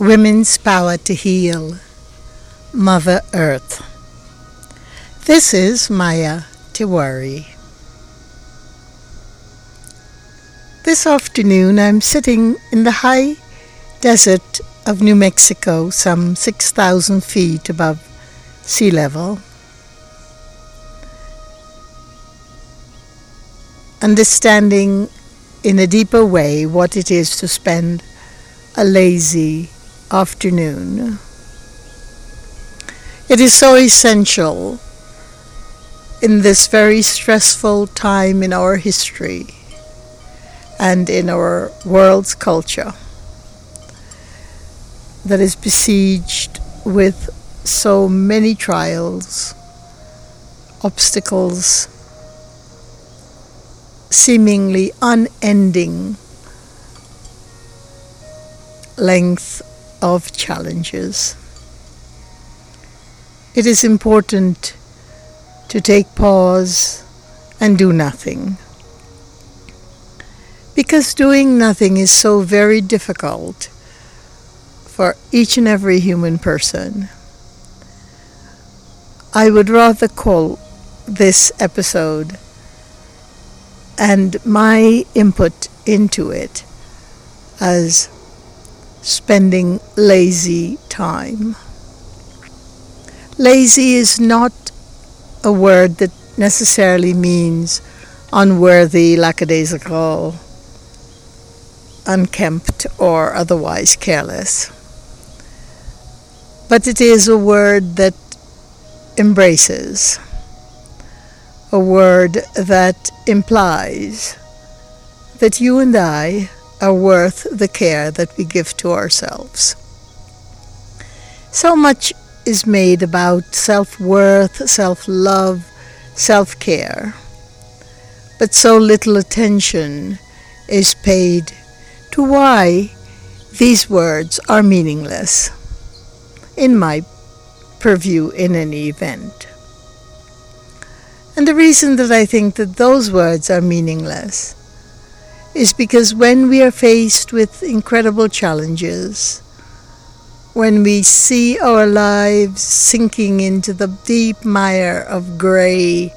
Women's Power to Heal, Mother Earth. This is Maya Tiwari. This afternoon I'm sitting in the high desert of New Mexico, some 6,000 feet above sea level. Understanding in a deeper way what it is to spend a lazy afternoon. It is so essential in this very stressful time in our history and in our world's culture that is besieged with so many trials, obstacles, seemingly unending length of challenges. It is important to take pause and do nothing. Because doing nothing is so very difficult for each and every human person. I would rather call this episode and my input into it as spending lazy time. Lazy is not a word that necessarily means unworthy, lackadaisical, unkempt, or otherwise careless. But it is a word that embraces, a word that implies that you and I are worth the care that we give to ourselves. So much is made about self worth, self love, self care, but so little attention is paid to why these words are meaningless, in my purview, in any event. And the reason that I think that those words are meaningless is because when we are faced with incredible challenges, when we see our lives sinking into the deep mire of gray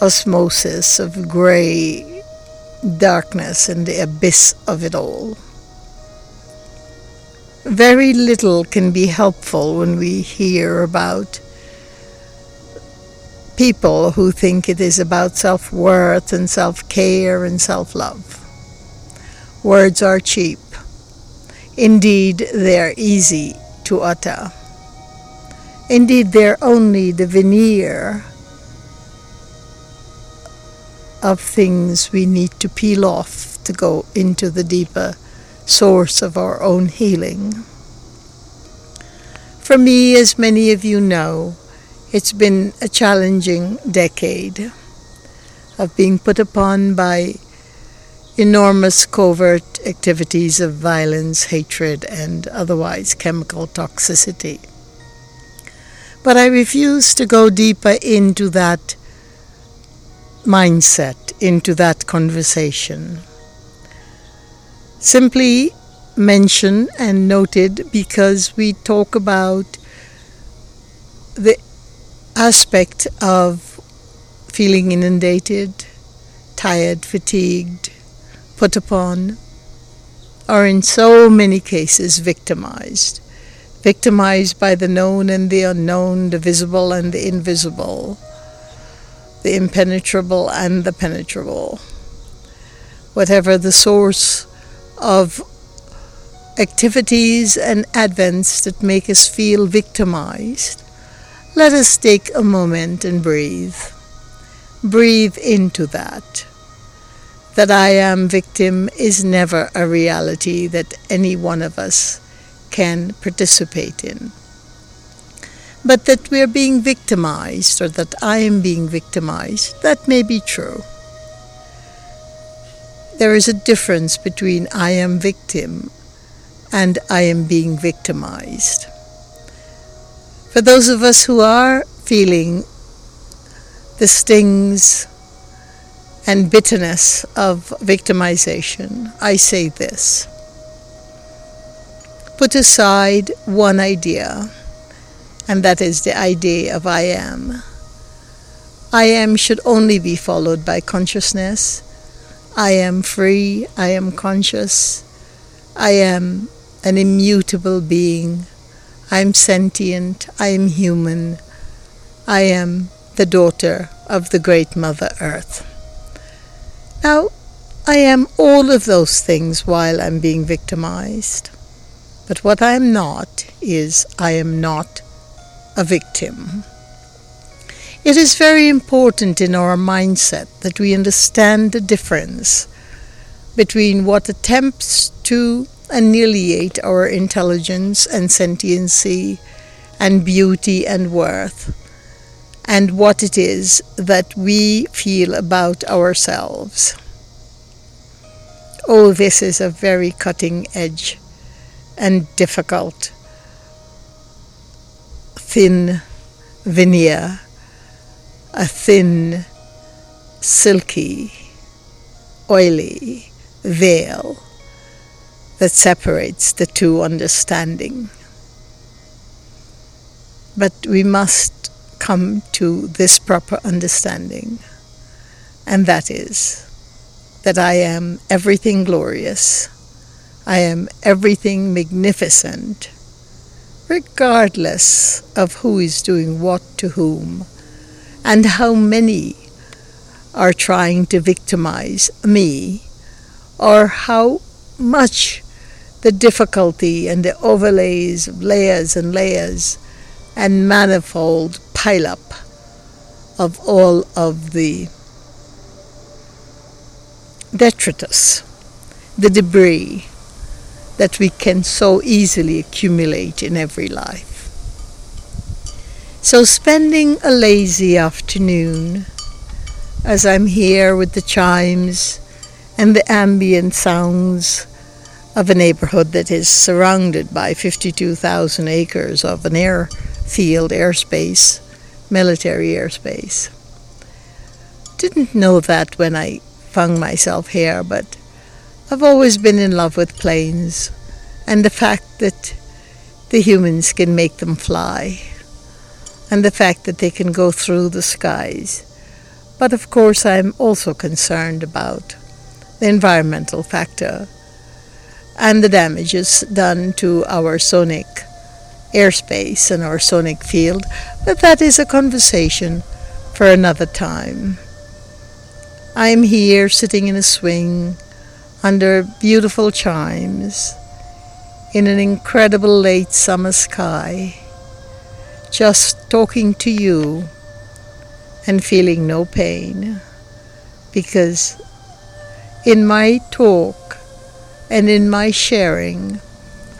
osmosis, of gray darkness and the abyss of it all. Very little can be helpful when we hear about people who think it is about self worth and self care and self love. Words are cheap. Indeed, they are easy to utter. Indeed, they're only the veneer of things we need to peel off to go into the deeper source of our own healing. For me, as many of you know, it's been a challenging decade of being put upon by enormous covert activities of violence, hatred, and otherwise chemical toxicity. But I refuse to go deeper into that mindset, into that conversation. Simply mention and noted because we talk about the aspect of feeling inundated, tired, fatigued, put upon, are in so many cases victimized. Victimized by the known and the unknown, the visible and the invisible, the impenetrable and the penetrable. Whatever the source of activities and advents that make us feel victimized, let us take a moment and breathe. Breathe into that that I am victim is never a reality that any one of us can participate in. But that we're being victimized or that I am being victimized, that may be true. There is a difference between I am victim and I am being victimized. For those of us who are feeling the stings and bitterness of victimization, I say this. put aside one idea, and that is the idea of I am. I am should only be followed by consciousness. I am free, I am conscious, I am an immutable being, I am sentient, I am human, I am the daughter of the great Mother Earth. Now, I am all of those things while I'm being victimized. But what I am not is I am not a victim. It is very important in our mindset that we understand the difference between what attempts to annihilate our intelligence and sentiency and beauty and worth and what it is that we feel about ourselves. Oh, this is a very cutting edge and difficult, thin veneer, a thin, silky, oily veil that separates the two understanding. But we must come to this proper understanding, and that is that I am everything glorious, I am everything magnificent, regardless of who is doing what to whom, and how many are trying to victimize me, or how much the difficulty and the overlays of layers and layers and manifold pileup of all of the detritus, the debris that we can so easily accumulate in every life. So, spending a lazy afternoon as I'm here with the chimes and the ambient sounds of a neighborhood that is surrounded by 52,000 acres of an airfield, airspace, military airspace. Didn't know that when I found myself here, but I've always been in love with planes and the fact that the humans can make them fly and the fact that they can go through the skies. But of course, I'm also concerned about the environmental factor and the damages done to our sonic airspace and our sonic field, but that is a conversation for another time. I am here sitting in a swing under beautiful chimes in an incredible late summer sky, just talking to you and feeling no pain because in my talk and in my sharing,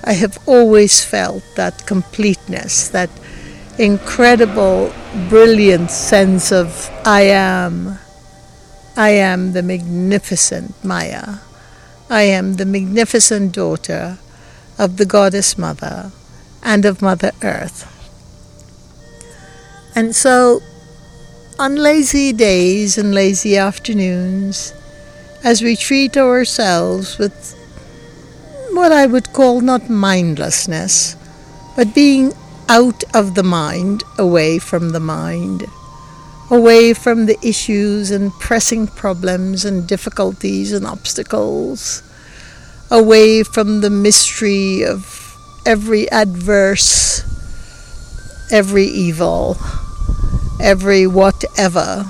I have always felt that completeness, that incredible, brilliant sense of I am. I am the magnificent Maya. I am the magnificent daughter of the Goddess Mother and of Mother Earth. And so, on lazy days and lazy afternoons, as we treat ourselves with what I would call not mindlessness, but being out of the mind, away from the mind, away from the issues and pressing problems and difficulties and obstacles, away from the mystery of every adverse, every evil, every whatever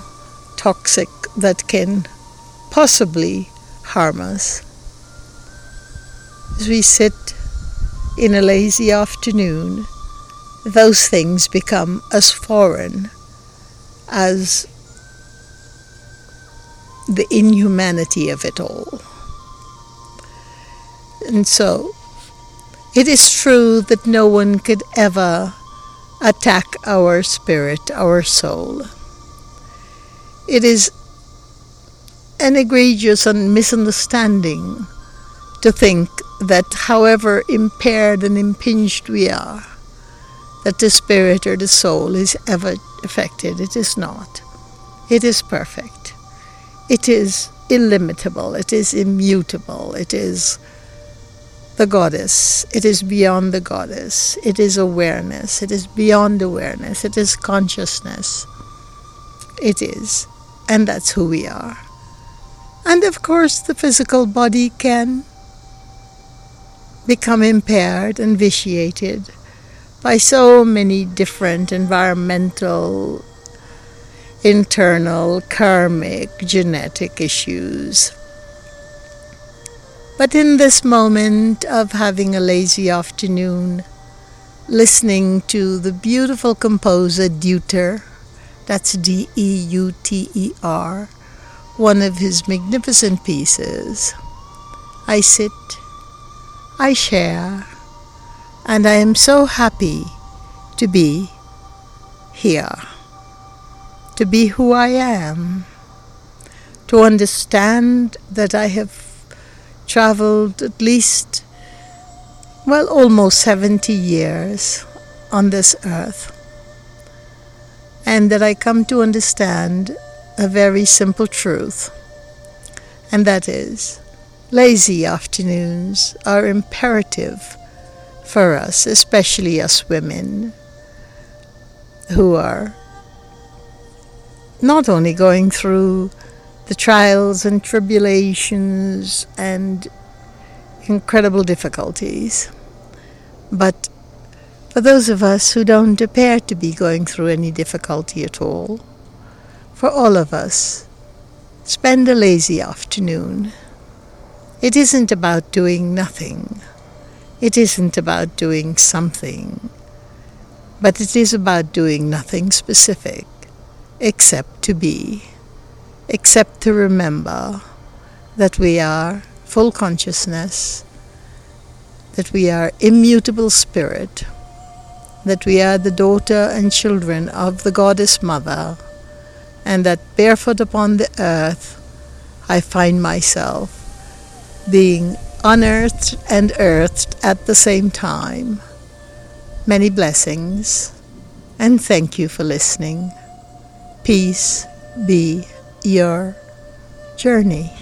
toxic that can possibly harm us as we sit in a lazy afternoon, those things become as foreign as the inhumanity of it all. And so, it is true that no one could ever attack our spirit, our soul. It is an egregious and misunderstanding to think that however impaired and impinged we are, that the spirit or the soul is ever affected. It is not. It is perfect. It is illimitable. It is immutable. It is the goddess. It is beyond the goddess. It is awareness. It is beyond awareness. It is consciousness. It is. And that's who we are. And of course, the physical body can become impaired and vitiated by so many different environmental, internal, karmic, genetic issues. But in this moment of having a lazy afternoon, listening to the beautiful composer Deuter, that's D E U T E R, one of his magnificent pieces, I sit, I share, and I am so happy to be here, to be who I am, to understand that I have traveled at least, well, almost 70 years on this earth. And that I come to understand a very simple truth, and that is lazy afternoons are imperative for us, especially us women who are not only going through the trials and tribulations and incredible difficulties. But for those of us who don't appear to be going through any difficulty at all, for all of us, spend a lazy afternoon. It isn't about doing nothing. It isn't about doing something. But it is about doing nothing specific except to be except to remember that we are full consciousness, that we are immutable spirit, that we are the daughter and children of the Goddess Mother, and that barefoot upon the earth I find myself being unearthed and earthed at the same time. Many blessings, and thank you for listening. Peace be your journey.